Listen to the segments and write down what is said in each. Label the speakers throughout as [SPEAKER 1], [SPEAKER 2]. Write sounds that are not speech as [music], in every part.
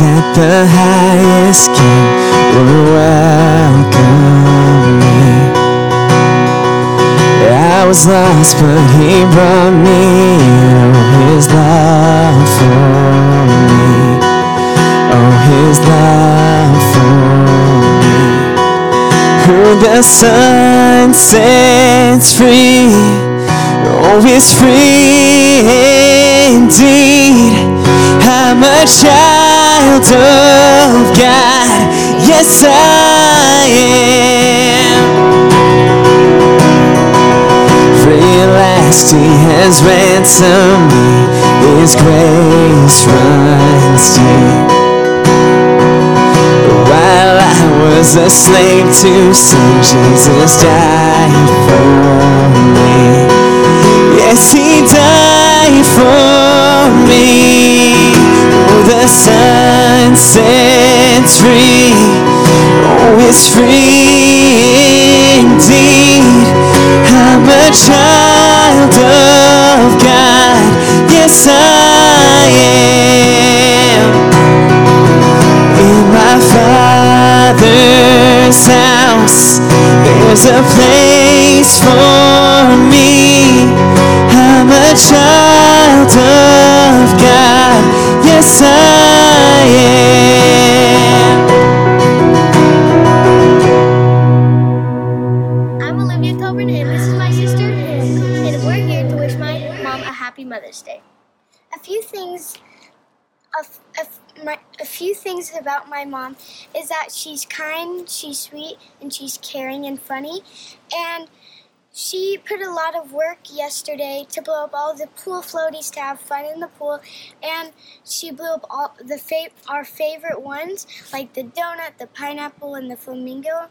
[SPEAKER 1] that the highest king would welcome me. I was lost, but he brought me. Oh, his love for me. Oh, his love for me. Who the Son sets free. Oh, is free indeed. I'm a child of God. Yes, I am. Free at last, He has ransomed me. His grace runs deep. While I was a slave to sin, Jesus died for me. Yes, He died for me. The Son sets free. Oh, it's free indeed. I'm a child of God. Yes, I am in my father's house there's a place for me i'm a child of
[SPEAKER 2] A few things, a, a my, a few things about my mom is that she's kind, she's sweet, and she's caring and funny, and she put a lot of work yesterday to blow up all the pool floaties to have fun in the pool, and she blew up all the fa- our favorite ones like the donut, the pineapple, and the flamingo,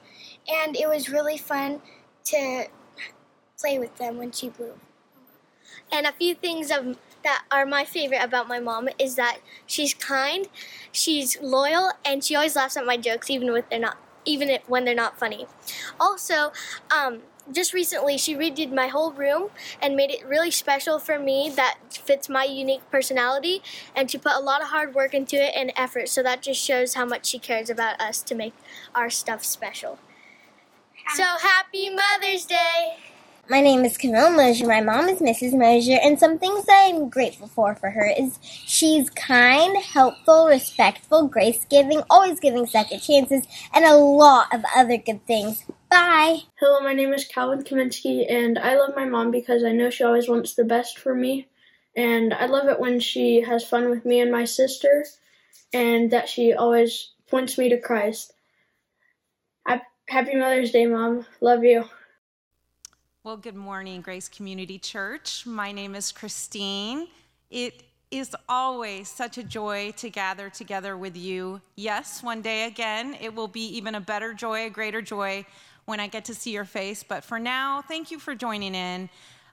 [SPEAKER 2] and it was really fun to play with them when she blew. And a few things of, that are my favorite about my mom is that she's kind, she's loyal, and she always laughs at my jokes even when they're not even when they're not funny. Also, um, just recently she redid my whole room and made it really special for me that fits my unique personality and she put a lot of hard work into it and effort so that just shows how much she cares about us to make our stuff special so happy mother's day
[SPEAKER 3] My name is Camille Mosier. My mom is Mrs. Mosier, and some things that I'm grateful for for her is she's kind, helpful, respectful, grace giving, always giving second chances, and a lot of other good things. Bye.
[SPEAKER 4] Hello, my name is Calvin Kaminsky, and I love my mom because I know she always wants the best for me. And I love it when she has fun with me and my sister, and that she always points me to Christ. Happy Mother's Day, Mom. Love you.
[SPEAKER 5] Well, good morning, Grace Community Church. My name is Christine. It is always such a joy to gather together with you. Yes, one day again, it will be even a better joy, a greater joy when I get to see your face. But for now, thank you for joining in.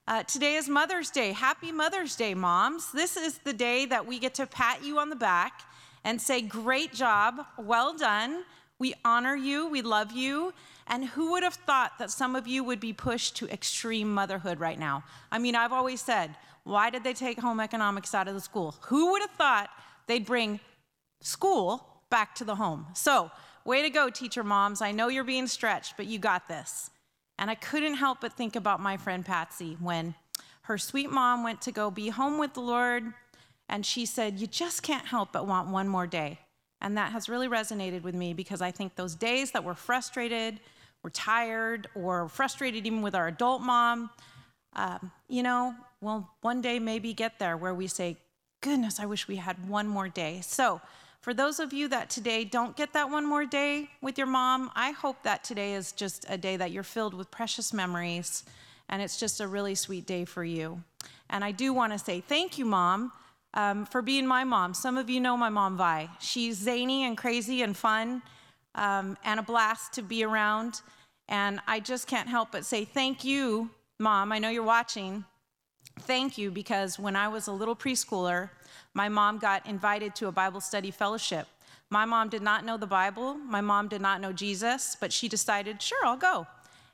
[SPEAKER 5] Uh, today is Mother's Day. Happy Mother's Day, moms. This is the day that we get to pat you on the back and say, Great job, well done. We honor you, we love you. And who would have thought that some of you would be pushed to extreme motherhood right now? I mean, I've always said, why did they take home economics out of the school? Who would have thought they'd bring school back to the home? So, way to go, teacher moms. I know you're being stretched, but you got this. And I couldn't help but think about my friend Patsy when her sweet mom went to go be home with the Lord, and she said, You just can't help but want one more day. And that has really resonated with me because I think those days that we're frustrated, we're tired, or frustrated even with our adult mom, um, you know, we'll one day maybe get there where we say, Goodness, I wish we had one more day. So, for those of you that today don't get that one more day with your mom, I hope that today is just a day that you're filled with precious memories and it's just a really sweet day for you. And I do want to say thank you, mom, um, for being my mom. Some of you know my mom, Vi. She's zany and crazy and fun um, and a blast to be around. And I just can't help but say thank you, mom. I know you're watching. Thank you because when I was a little preschooler, my mom got invited to a Bible study fellowship. My mom did not know the Bible, my mom did not know Jesus, but she decided, sure, I'll go.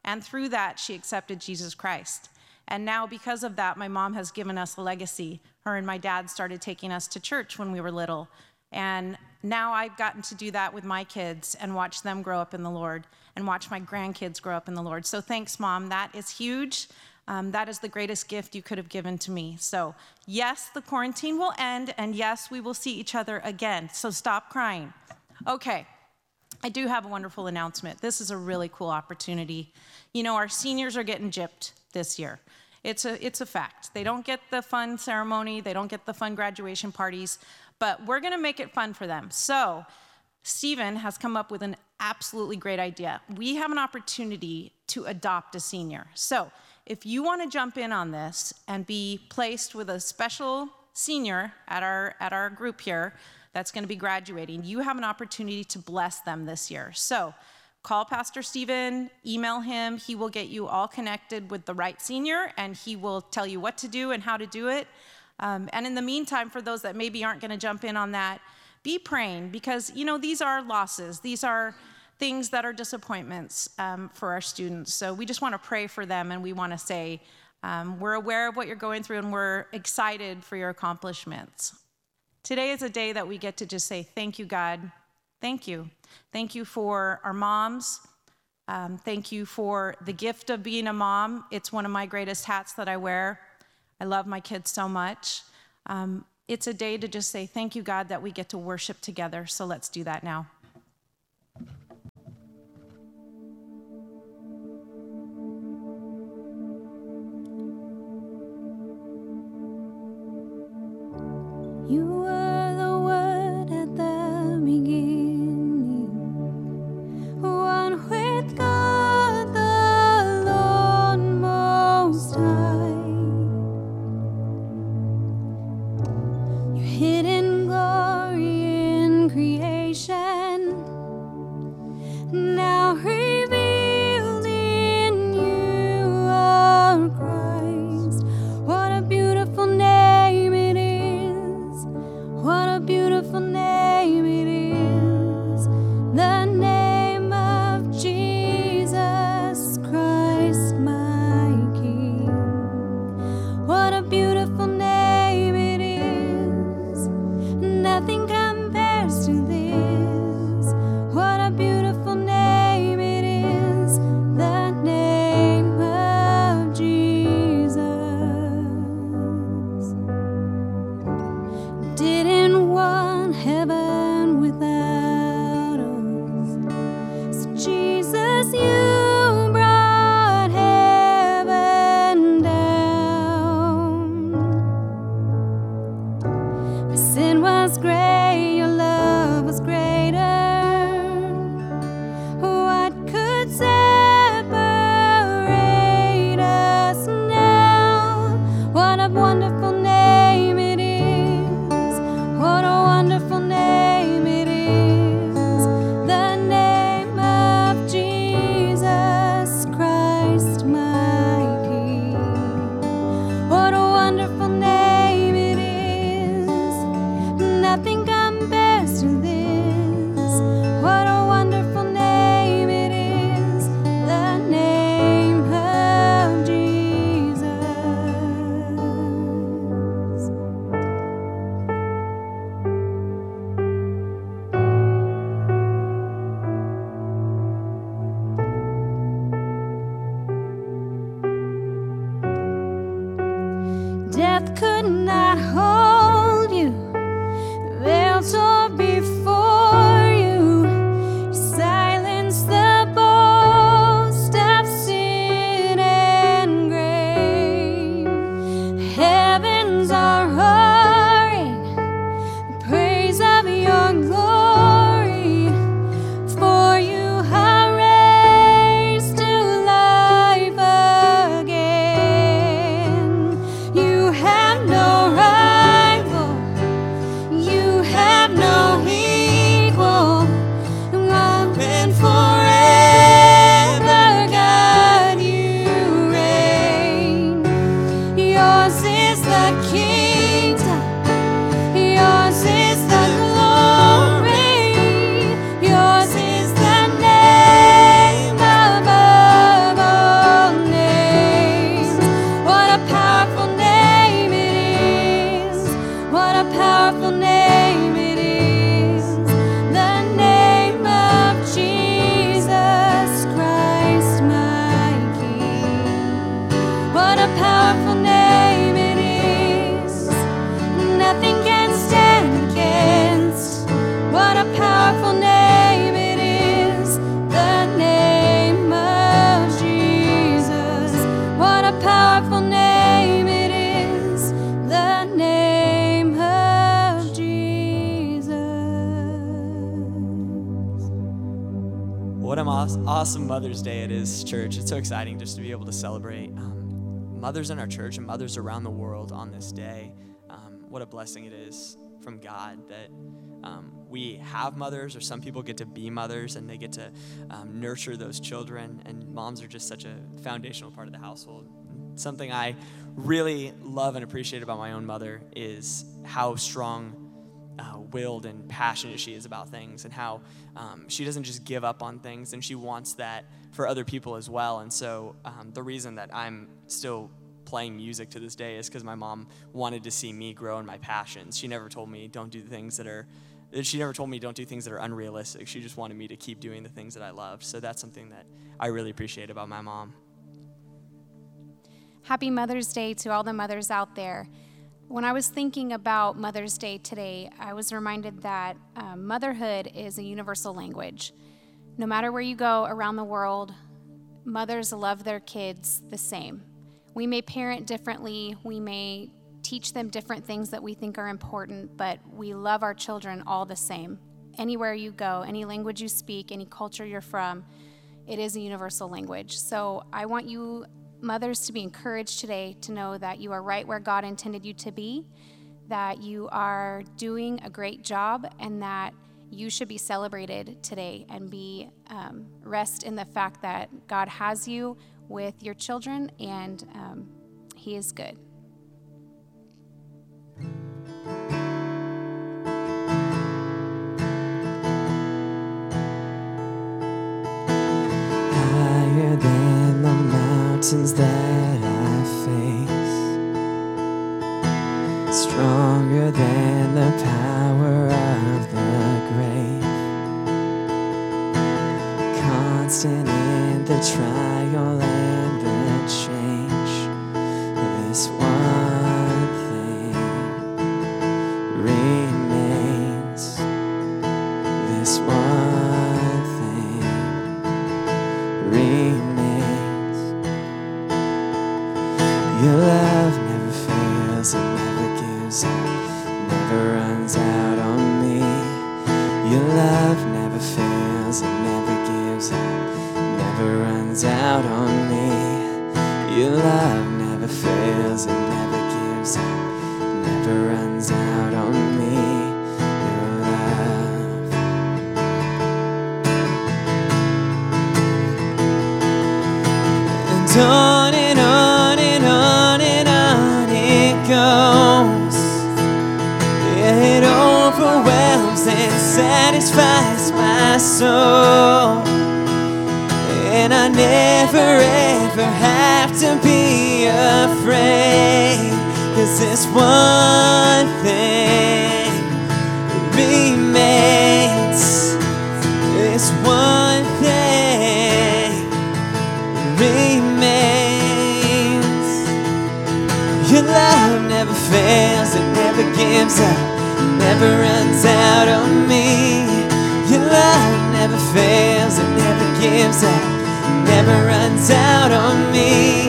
[SPEAKER 5] And through that, she accepted Jesus Christ. And now, because of that, my mom has given us a legacy. Her and my dad started taking us to church when we were little. And now I've gotten to do that with my kids and watch them grow up in the Lord and watch my grandkids grow up in the Lord. So thanks, Mom. That is huge. Um, that is the greatest gift you could have given to me. So, yes, the quarantine will end, and yes, we will see each other again. So, stop crying. Okay, I do have a wonderful announcement. This is a really cool opportunity. You know, our seniors are getting gypped this year. It's a, it's a fact. They don't get the fun ceremony, they don't get the fun graduation parties, but we're gonna make it fun for them. So, Stephen has come up with an absolutely great idea. We have an opportunity to adopt a senior. So, if you want to jump in on this and be placed with a special senior at our at our group here that's going to be graduating, you have an opportunity to bless them this year. So, call Pastor Stephen, email him. He will get you all connected with the right senior, and he will tell you what to do and how to do it. Um, and in the meantime, for those that maybe aren't going to jump in on that, be praying because you know these are losses. These are things that are disappointments um, for our students. So we just want to pray for them and we want to say, um, we're aware of what you're going through and we're excited for your accomplishments. Today is a day that we get to just say, Thank you, God. Thank you. Thank you for our moms. Um, thank you for the gift of being a mom. It's one of my greatest hats that I wear. I love my kids so much. Um, it's a day to just say, Thank you, God, that we get to worship together. So let's do that now.
[SPEAKER 6] You Death could not
[SPEAKER 7] awesome Mother's Day it is, church. It's so exciting just to be able to celebrate um, mothers in our church and mothers around the world on this day. Um, what a blessing it is from God that um, we have mothers, or some people get to be mothers and they get to um, nurture those children. And moms are just such a foundational part of the household. Something I really love and appreciate about my own mother is how strong uh, willed and passionate she is about things and how um, she doesn't just give up on things and she wants that for other people as well. And so um, the reason that I'm still playing music to this day is because my mom wanted to see me grow in my passions. She never told me don't do things that are she never told me don't do things that are unrealistic. She just wanted me to keep doing the things that I loved. So that's something that I really appreciate about my mom.
[SPEAKER 8] Happy Mother's Day to all the mothers out there. When I was thinking about Mother's Day today, I was reminded that um, motherhood is a universal language. No matter where you go around the world, mothers love their kids the same. We may parent differently, we may teach them different things that we think are important, but we love our children all the same. Anywhere you go, any language you speak, any culture you're from, it is a universal language. So I want you mothers to be encouraged today to know that you are right where God intended you to be, that you are doing a great job, and that you should be celebrated today and be um, rest in the fact that God has you with your children and um, He is good.
[SPEAKER 1] Mountains that I face, stronger than the power of the grave, constant in the trial love never fails, it never gives up, never runs out on me. Your love. And on and on and on and on it goes. It overwhelms and satisfies my soul. And I never Cause this one thing remains. This one thing remains. Your love never fails, it never gives up, never runs out on me. Your love never fails, it never gives up, never runs out on me.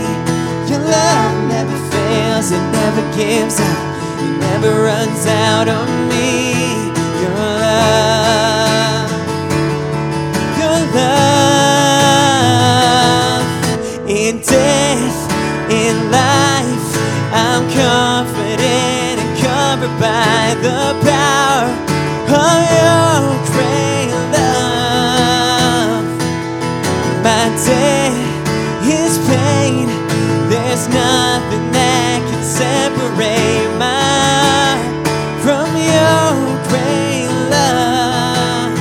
[SPEAKER 1] Never gives up, it never runs out on me. Your love, your love in death, in life. I'm confident and covered by the power of your great love. My day is pain. There's nothing that separate my from your great love.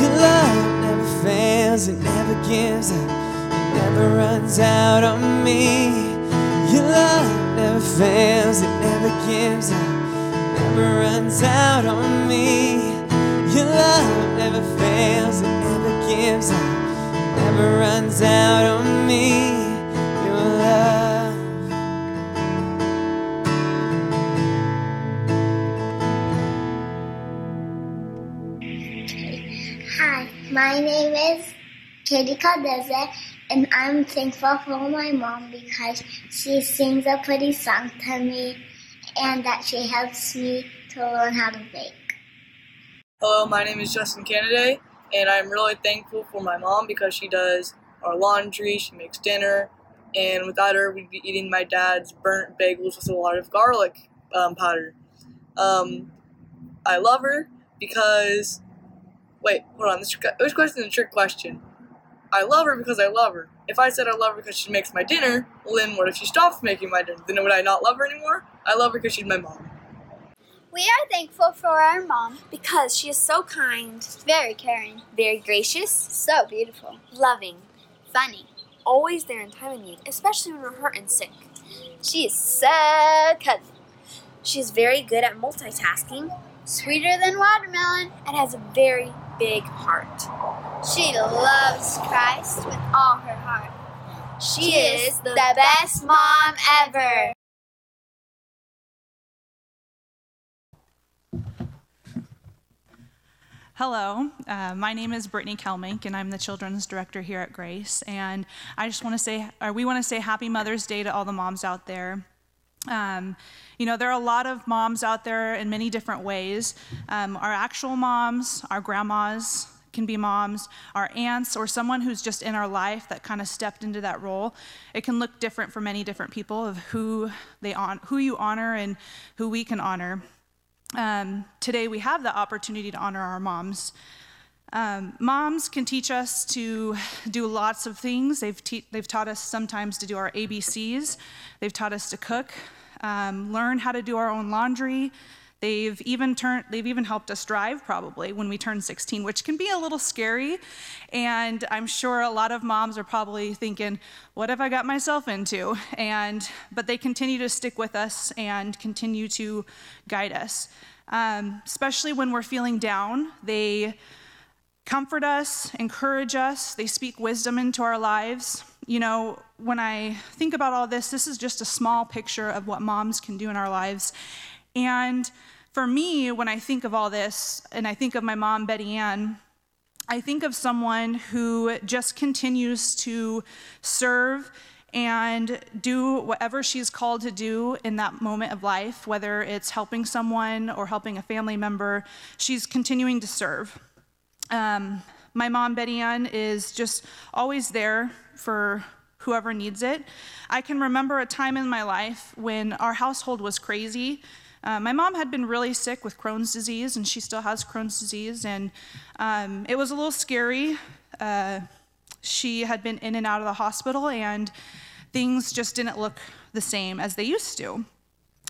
[SPEAKER 1] Your love never fails, it never gives up, it never runs out on me. Your love never fails, it never gives up, it never runs out on me. Your love never fails, it never gives up, it never runs out on me.
[SPEAKER 3] My name is Katie Caldeze, and I'm thankful for my mom because she sings a pretty song to me and that she helps me to learn how to bake.
[SPEAKER 9] Hello, my name is Justin Kennedy, and I'm really thankful for my mom because she does our laundry, she makes dinner, and without her, we'd be eating my dad's burnt bagels with a lot of garlic um, powder. Um, I love her because. Wait, hold on. This, question is a trick question. I love her because I love her. If I said I love her because she makes my dinner, well then what if she stops making my dinner? Then would I not love her anymore? I love her because she's my mom.
[SPEAKER 10] We are thankful for our mom because she is so kind, very caring, very gracious, so beautiful, loving, funny, always there in time of need, especially when we're hurt and sick. She is so cuddly. She is very good at multitasking, sweeter than watermelon, and has a very big heart. She loves Christ with all her heart. She, she is the best mom ever.
[SPEAKER 11] Hello, uh, my name is Brittany Kelmink, and I'm the children's director here at Grace. And I just want to say, or we want to say Happy Mother's Day to all the moms out there. Um, you know, there are a lot of moms out there in many different ways. Um, our actual moms, our grandmas can be moms, our aunts, or someone who's just in our life that kind of stepped into that role. It can look different for many different people of who they on, who you honor and who we can honor um, today we have the opportunity to honor our moms. Um, moms can teach us to do lots of things. They've, te- they've taught us sometimes to do our ABCs, they've taught us to cook, um, learn how to do our own laundry. They've even turned, they've even helped us drive probably when we turn 16, which can be a little scary. And I'm sure a lot of moms are probably thinking, what have I got myself into? And but they continue to stick with us and continue to guide us. Um, especially when we're feeling down, they comfort us, encourage us, they speak wisdom into our lives. You know, when I think about all this, this is just a small picture of what moms can do in our lives. And for me, when I think of all this, and I think of my mom, Betty Ann, I think of someone who just continues to serve and do whatever she's called to do in that moment of life, whether it's helping someone or helping a family member, she's continuing to serve. Um, my mom, Betty Ann, is just always there for whoever needs it. I can remember a time in my life when our household was crazy uh, my mom had been really sick with Crohn's disease, and she still has Crohn's disease, and um, it was a little scary. Uh, she had been in and out of the hospital, and things just didn't look the same as they used to.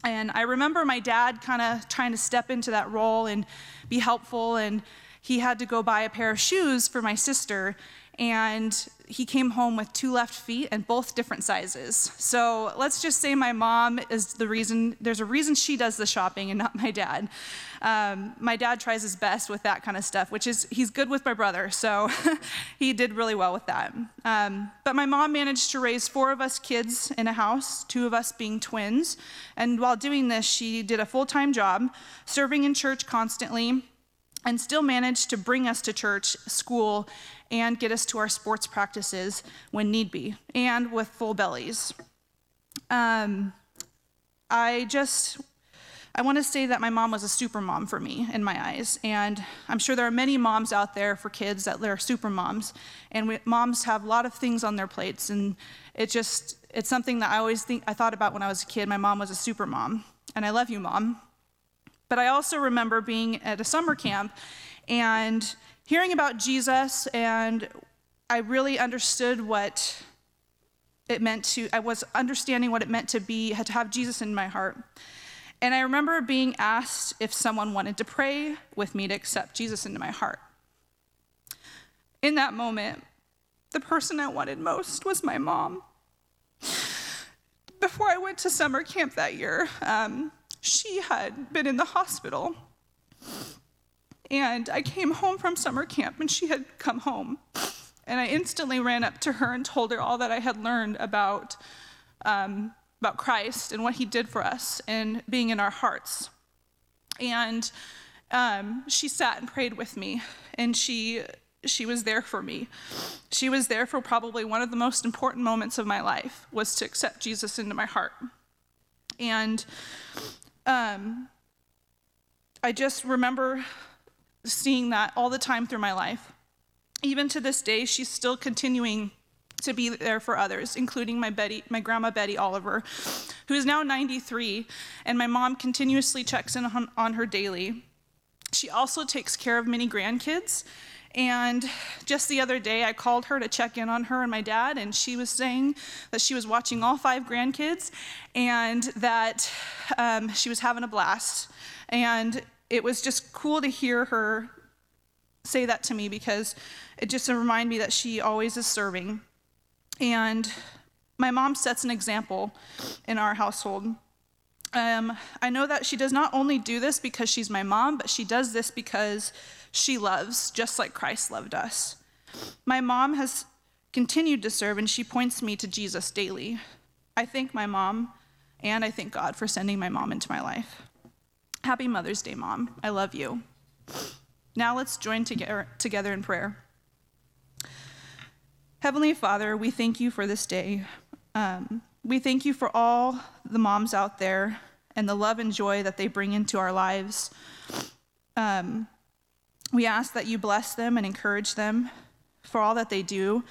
[SPEAKER 11] And I remember my dad kind of trying to step into that role and be helpful, and he had to go buy a pair of shoes for my sister and he came home with two left feet and both different sizes. So let's just say my mom is the reason, there's a reason she does the shopping and not my dad. Um, my dad tries his best with that kind of stuff, which is, he's good with my brother, so [laughs] he did really well with that. Um, but my mom managed to raise four of us kids in a house, two of us being twins. And while doing this, she did a full time job, serving in church constantly and still managed to bring us to church, school, and get us to our sports practices when need be, and with full bellies. Um, I just, I want to say that my mom was a super mom for me in my eyes. And I'm sure there are many moms out there for kids that are super moms. And we, moms have a lot of things on their plates. And it just, it's something that I always think, I thought about when I was a kid. My mom was a super mom. And I love you, mom. But I also remember being at a summer camp and hearing about Jesus, and I really understood what it meant to, I was understanding what it meant to be, to have Jesus in my heart. And I remember being asked if someone wanted to pray with me to accept Jesus into my heart. In that moment, the person I wanted most was my mom. Before I went to summer camp that year, um, she had been in the hospital. And I came home from summer camp and she had come home. And I instantly ran up to her and told her all that I had learned about, um, about Christ and what he did for us and being in our hearts. And um, she sat and prayed with me, and she, she was there for me. She was there for probably one of the most important moments of my life was to accept Jesus into my heart. And um, I just remember seeing that all the time through my life. Even to this day, she's still continuing to be there for others, including my Betty, my grandma Betty Oliver, who is now 93, and my mom continuously checks in on, on her daily. She also takes care of many grandkids. And just the other day, I called her to check in on her and my dad, and she was saying that she was watching all five grandkids and that um, she was having a blast. And it was just cool to hear her say that to me because it just reminded me that she always is serving. And my mom sets an example in our household. Um, I know that she does not only do this because she's my mom, but she does this because she loves, just like Christ loved us. My mom has continued to serve, and she points me to Jesus daily. I thank my mom, and I thank God for sending my mom into my life. Happy Mother's Day, Mom. I love you. Now let's join together, in prayer. Heavenly Father, we thank you for this day. Um, we thank you for all the moms out there and the love and joy that they bring into our lives. Um, we ask that you bless them and encourage them for all that they do.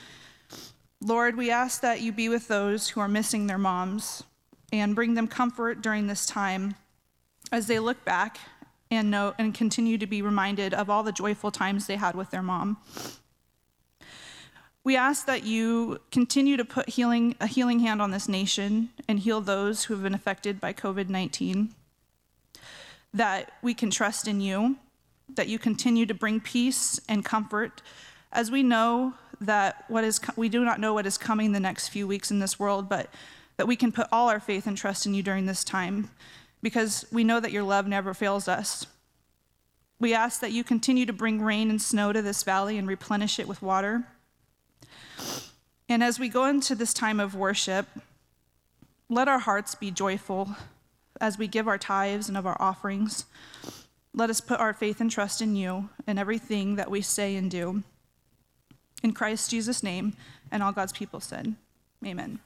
[SPEAKER 11] Lord, we ask that you be with those who are missing their moms and bring them comfort during this time as they look back and know and continue to be reminded of all the joyful times they had with their mom. We ask that you continue to put healing, a healing hand on this nation and heal those who have been affected by COVID 19. That we can trust in you, that you continue to bring peace and comfort. As we know that what is we do not know what is coming the next few weeks in this world but that we can put all our faith and trust in you during this time because we know that your love never fails us. We ask that you continue to bring rain and snow to this valley and replenish it with water. And as we go into this time of worship, let our hearts be joyful as we give our tithes and of our offerings. Let us put our faith and trust in you in everything that we say and do. In Christ Jesus' name, and all God's people said, Amen.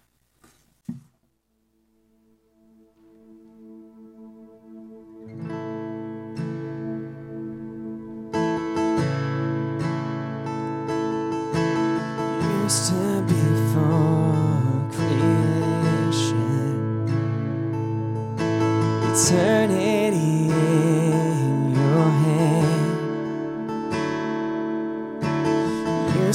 [SPEAKER 1] to be creation. Eternity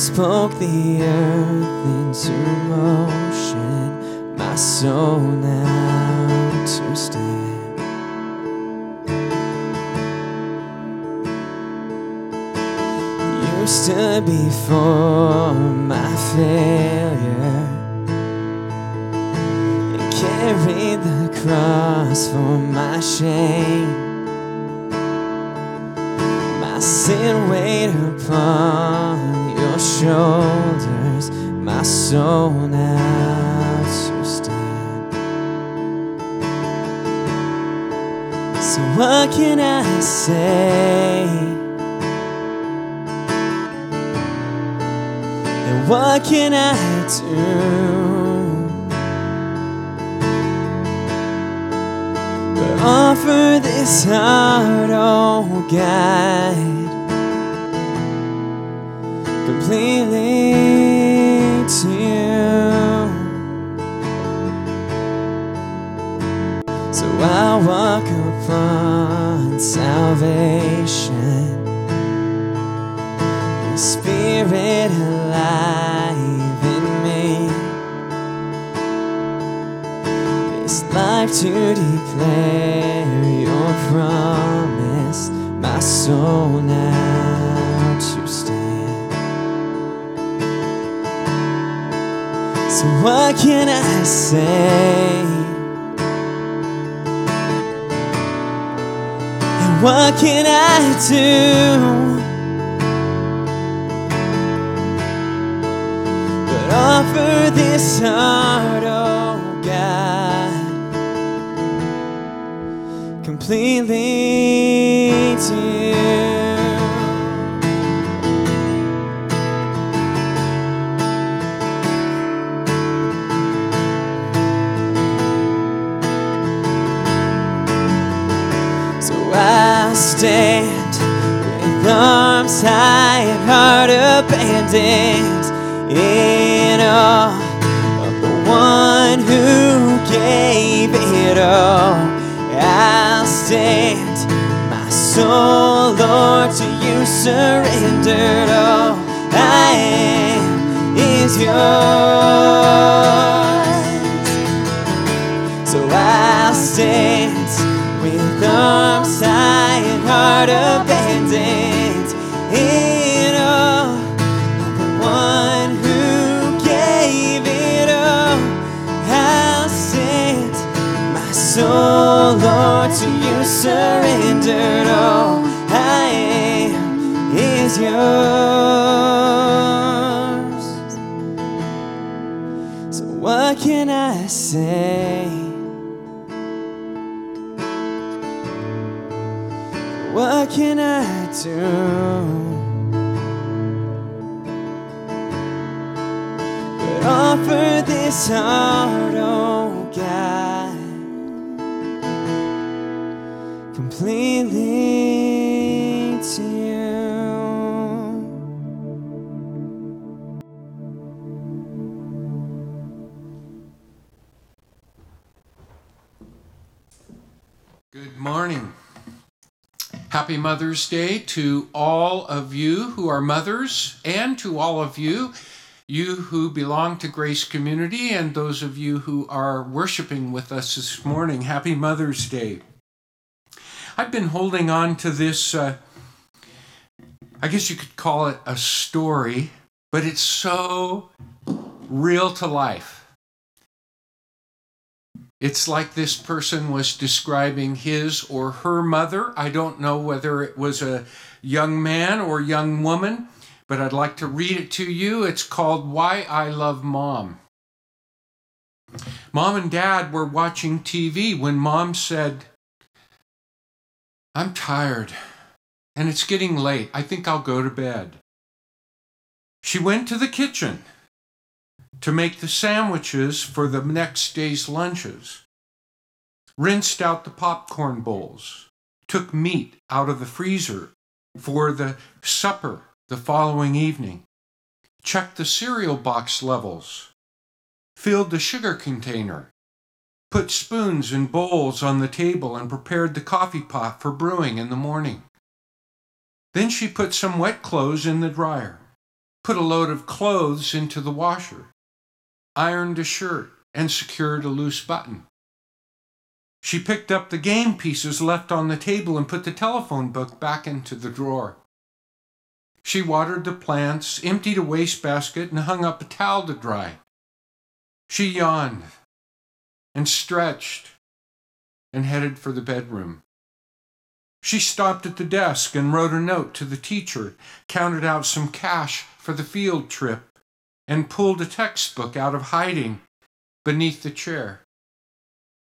[SPEAKER 1] spoke the earth into motion, my soul now to stand. You stood before my failure and carried the cross for my shame. My sin weighed upon shoulders, my soul now to stand. So, what can I say? And what can I do? But offer this heart, oh God, completely to you. So I walk upon salvation. Your spirit alive in me. This life to declare your promise, my soul now So, what can I say? And what can I do? but offer this heart, oh God, completely to you. Arms high and heart abandoned in awe of the one who gave it all. I'll stand, my soul, Lord, to you surrendered. All I am is yours. So I'll stand with arms high and heart abandoned surrendered. All I am is yours. So what can I say? What can I do? But offer this heart, completely to you.
[SPEAKER 12] Good morning. Happy Mother's Day to all of you who are mothers and to all of you, you who belong to Grace Community and those of you who are worshiping with us this morning. Happy Mother's Day. I've been holding on to this, uh, I guess you could call it a story, but it's so real to life. It's like this person was describing his or her mother. I don't know whether it was a young man or young woman, but I'd like to read it to you. It's called Why I Love Mom. Mom and Dad were watching TV when Mom said, I'm tired and it's getting late. I think I'll go to bed. She went to the kitchen to make the sandwiches for the next day's lunches, rinsed out the popcorn bowls, took meat out of the freezer for the supper the following evening, checked the cereal box levels, filled the sugar container, put spoons and bowls on the table, and prepared the coffee pot for brewing in the morning. Then she put some wet clothes in the dryer, put a load of clothes into the washer, ironed a shirt, and secured a loose button. She picked up the game pieces left on the table and put the telephone book back into the drawer. She watered the plants, emptied a wastebasket, and hung up a towel to dry. She yawned and stretched and headed for the bedroom. She stopped at the desk and wrote a note to the teacher, counted out some cash for the field trip, and pulled a textbook out of hiding beneath the chair.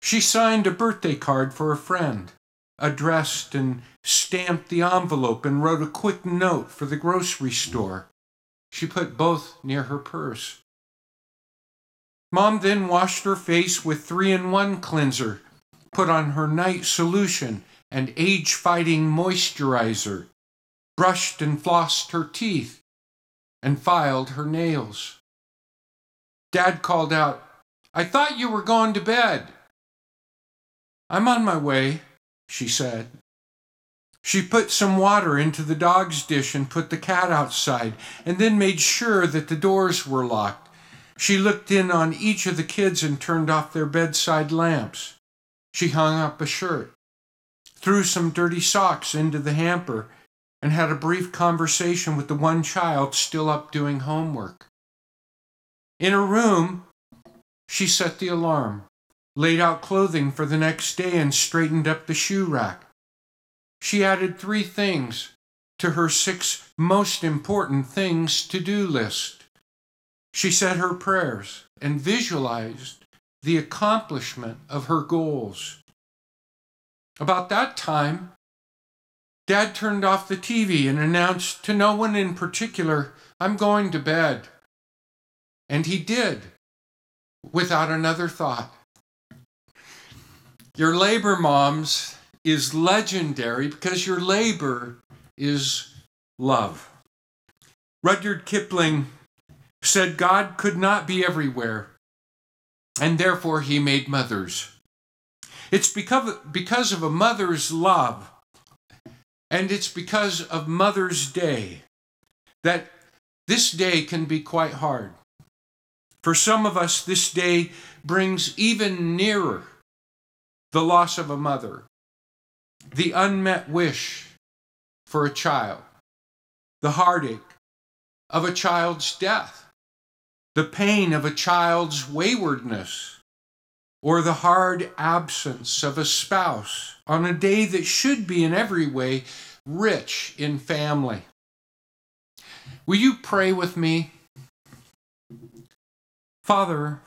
[SPEAKER 12] She signed a birthday card for a friend, addressed and stamped the envelope, and wrote a quick note for the grocery store. She put both near her purse. Mom then washed her face with 3 in 1 cleanser, put on her night solution and age fighting moisturizer, brushed and flossed her teeth, and filed her nails. Dad called out, I thought you were going to bed. I'm on my way, she said. She put some water into the dog's dish and put the cat outside, and then made sure that the doors were locked. She looked in on each of the kids and turned off their bedside lamps. She hung up a shirt, threw some dirty socks into the hamper, and had a brief conversation with the one child still up doing homework. In her room, she set the alarm, laid out clothing for the next day, and straightened up the shoe rack. She added three things to her six most important things to do list. She said her prayers and visualized the accomplishment of her goals. About that time, Dad turned off the TV and announced to no one in particular, I'm going to bed. And he did, without another thought. Your labor, moms, is legendary because your labor is love. Rudyard Kipling said God could not be everywhere, and therefore he made mothers. It's because, of a mother's love, and it's because of Mother's Day that this day can be quite hard. For some of us, this day brings even nearer the loss of a mother, the unmet wish for a child, the heartache of a child's death, the pain of a child's waywardness, or the hard absence of a spouse on a day that should be in every way rich in family. Will you pray with me? Father,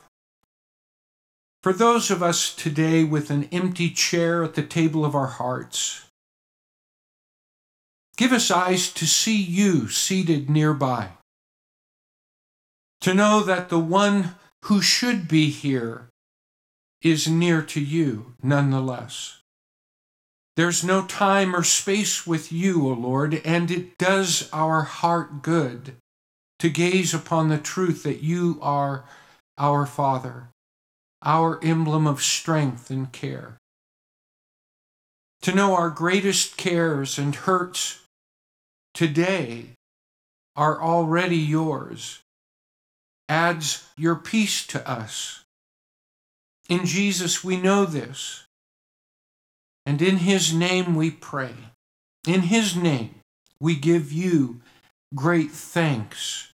[SPEAKER 12] for those of us today with an empty chair at the table of our hearts, give us eyes to see you seated nearby, to know that the one who should be here is near to you nonetheless. There's no time or space with you, O Lord, and it does our heart good to gaze upon the truth that you are our Father, our emblem of strength and care. To know our greatest cares and hurts today are already yours adds your peace to us. In Jesus, we know this and in his name we pray. In his name we give you great thanks,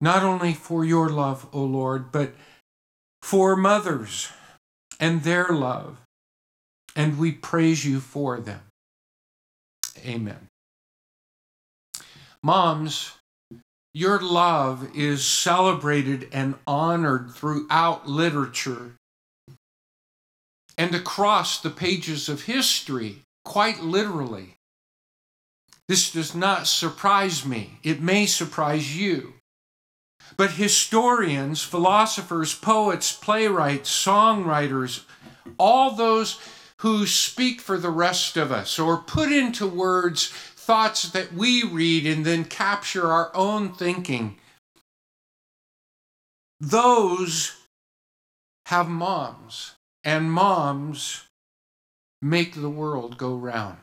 [SPEAKER 12] not only for your love, O Lord, but for mothers and their love. And we praise you for them. Amen. Moms, your love is celebrated and honored throughout literature and across the pages of history, quite literally. This does not surprise me. It may surprise you. But historians, philosophers, poets, playwrights, songwriters, all those who speak for the rest of us or put into words thoughts that we read and then capture our own thinking, those have moms and moms make the world go round.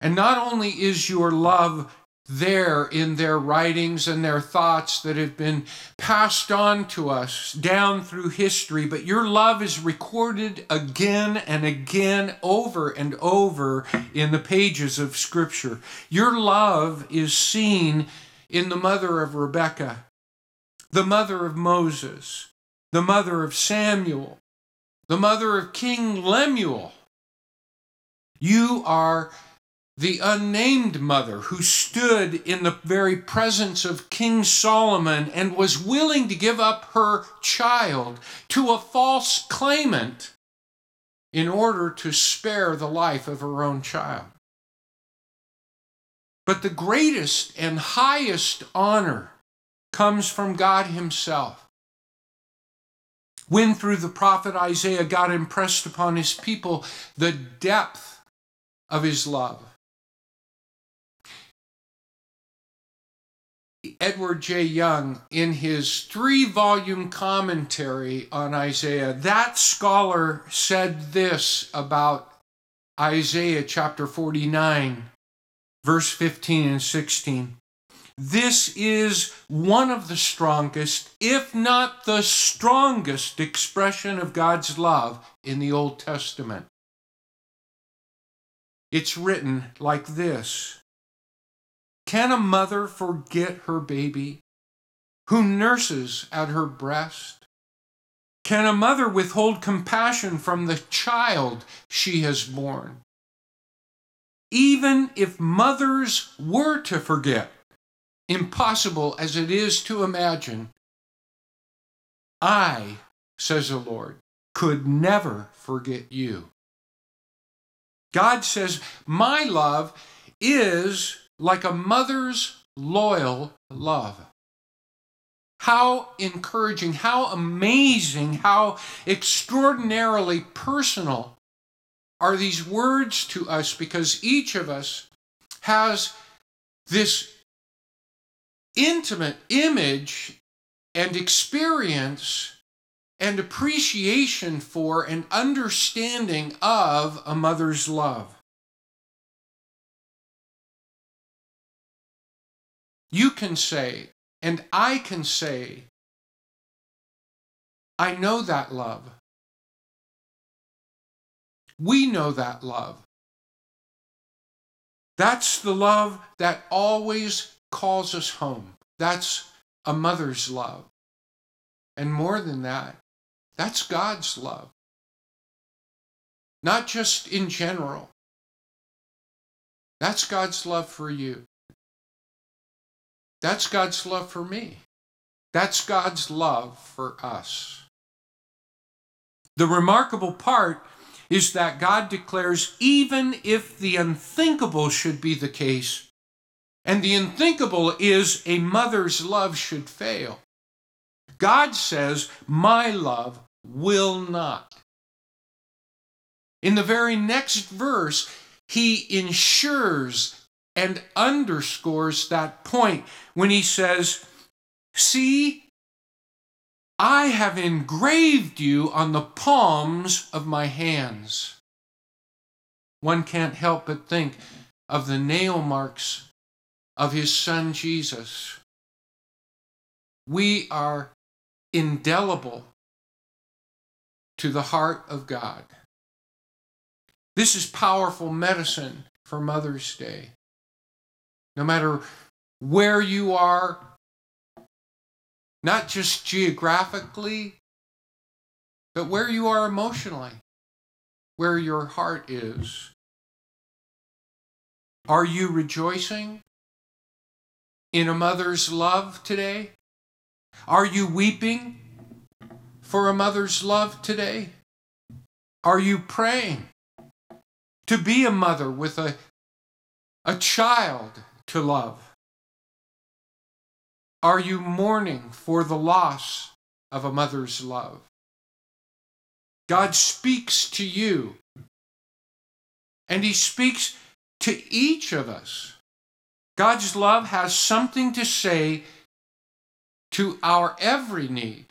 [SPEAKER 12] And not only is your love there in their writings and their thoughts that have been passed on to us down through history, but your love is recorded again and again over and over in the pages of Scripture. Your love is seen in the mother of Rebecca, the mother of Moses, the mother of Samuel, the mother of King Lemuel. You are the unnamed mother who stood in the very presence of King Solomon and was willing to give up her child to a false claimant in order to spare the life of her own child. But the greatest and highest honor comes from God Himself when through the prophet Isaiah God impressed upon his people the depth of his love. Edward J. Young, in his three volume commentary on Isaiah, that scholar said this about Isaiah chapter 49, verse 15 and 16. This is one of the strongest, if not the strongest, expression of God's love in the Old Testament. It's written like this Can a mother forget her baby who nurses at her breast? Can a mother withhold compassion from the child she has borne? Even if mothers were to forget, impossible as it is to imagine, I, says the Lord, could never forget you. God says, My love is like a mother's loyal love. How encouraging, how amazing, how extraordinarily personal are these words to us because each of us has this intimate image and experience and appreciation for and understanding of a mother's love. You can say, and I can say, I know that love. We know that love. That's the love that always calls us home. That's a mother's love. And more than that, that's God's love. Not just in general. That's God's love for you. That's God's love for me. That's God's love for us. The remarkable part is that God declares even if the unthinkable should be the case, and the unthinkable is a mother's love should fail, God says, My love will not. In the very next verse, he ensures and underscores that point when he says, See, I have engraved you on the palms of my hands. One can't help but think of the nail marks of his son Jesus. We are indelible to the heart of God. This is powerful medicine for Mother's Day. No matter where you are not just geographically, but where you are emotionally, where your heart is. Are you rejoicing in a mother's love today? Are you weeping for a mother's love today? Are you praying to be a mother with a, a child to love? Are you mourning for the loss of a mother's love? God speaks to you, and He speaks to each of us. God's love has something to say to our every need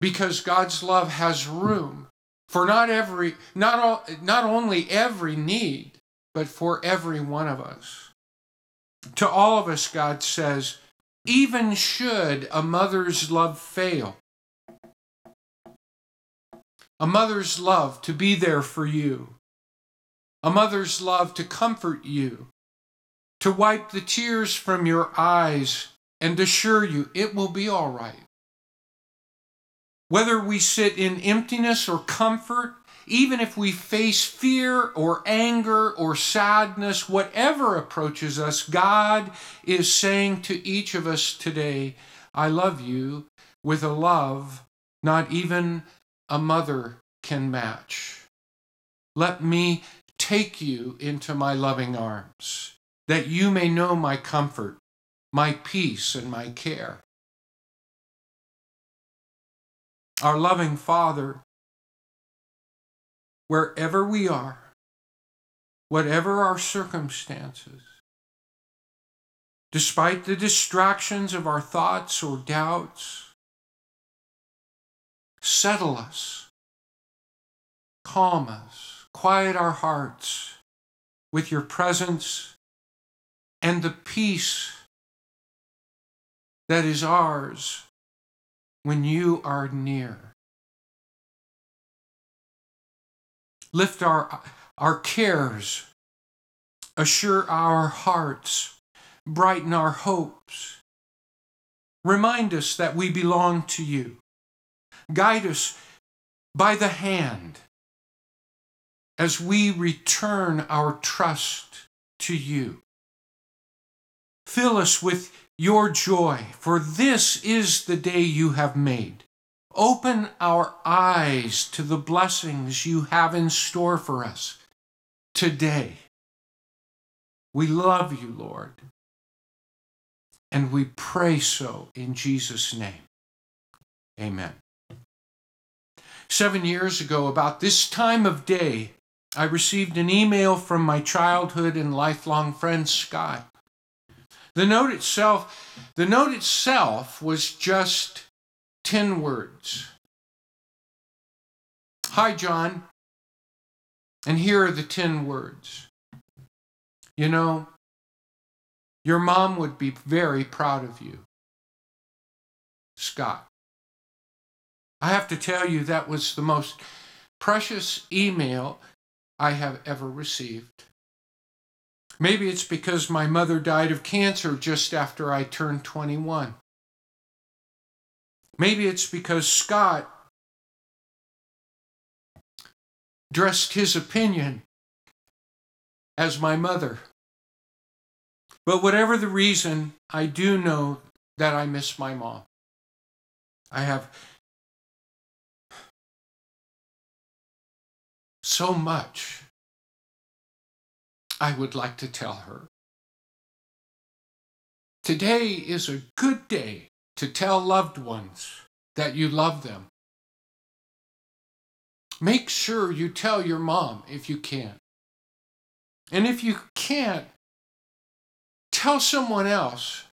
[SPEAKER 12] because God's love has room for not every not all, not only every need but for every one of us. To all of us God says, even should a mother's love fail. A mother's love to be there for you. A mother's love to comfort you. To wipe the tears from your eyes and assure you it will be all right. Whether we sit in emptiness or comfort, even if we face fear or anger or sadness, whatever approaches us, God is saying to each of us today, I love you with a love not even a mother can match. Let me take you into my loving arms, that you may know my comfort, my peace, and my care. Our loving Father wherever we are, whatever our circumstances, despite the distractions of our thoughts or doubts, settle us, calm us, quiet our hearts with your presence and the peace that is ours when you are near. Lift our, our cares, assure our hearts, brighten our hopes. Remind us that we belong to you. Guide us by the hand as we return our trust to you. Fill us with your joy, for this is the day you have made. Open our eyes to the blessings you have in store for us today. We love you, Lord. And we pray so in Jesus' name. Amen. Seven years ago, about this time of day, I received an email from my childhood and lifelong friend, Scott. The note itself, the note itself was just 10 words. Hi, John. And here are the 10 words. You know, your mom would be very proud of you. Scott. I have to tell you, that was the most precious email I have ever received. Maybe it's because my mother died of cancer just after I turned 21. Maybe it's because Scott dressed his opinion as my mother. But whatever the reason, I do know that I miss my mom. I have so much I would like to tell her. Today is a good day to tell loved ones that you love them. Make sure you tell your mom if you can. And if you can't, tell someone else.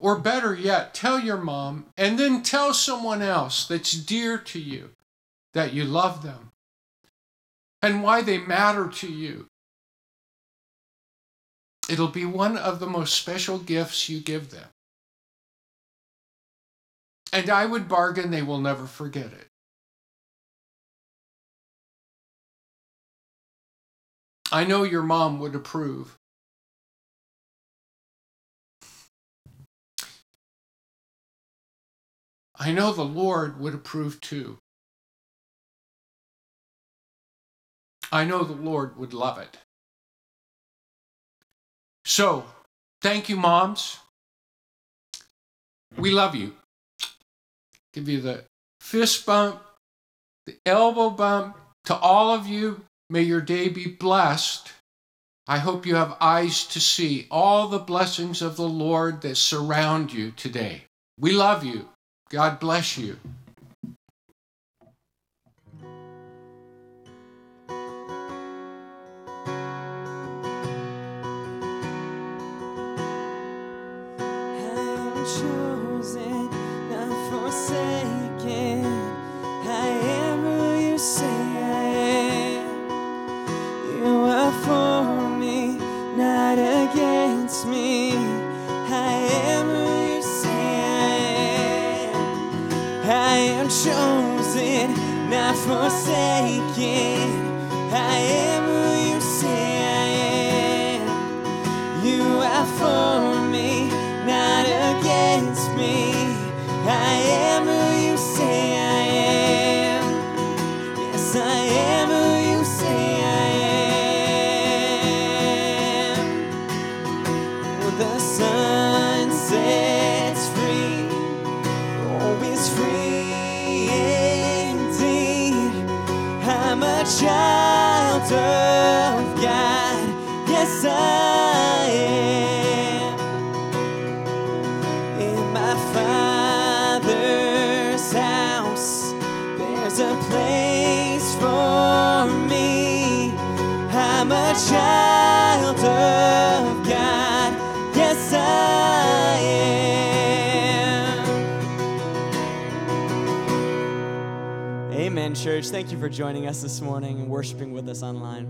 [SPEAKER 12] Or better yet, tell your mom and then tell someone else that's dear to you that you love them and why they matter to you. It'll be one of the most special gifts you give them. And I would bargain they will never forget it. I know your mom would approve. I know the Lord would approve too. I know the Lord would love it. So, thank you, moms. We love you. Give you the fist bump, the elbow bump to all of you. May your day be blessed. I hope you have eyes to see all the blessings of the Lord that surround you today. We love you. God bless you.
[SPEAKER 1] Say joining us this morning and worshiping with us online.